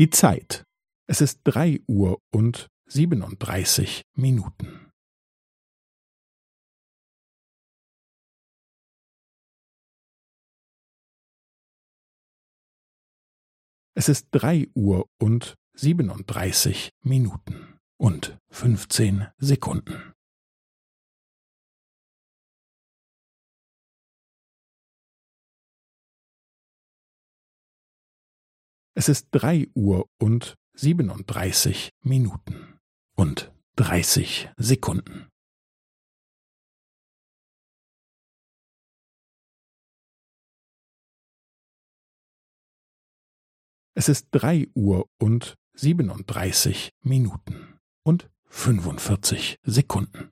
Die Zeit. Es ist drei Uhr und siebenunddreißig Minuten. Es ist drei Uhr und siebenunddreißig Minuten und fünfzehn Sekunden. Es ist drei Uhr und siebenunddreißig Minuten und dreißig Sekunden. Es ist drei Uhr und siebenunddreißig Minuten und fünfundvierzig Sekunden.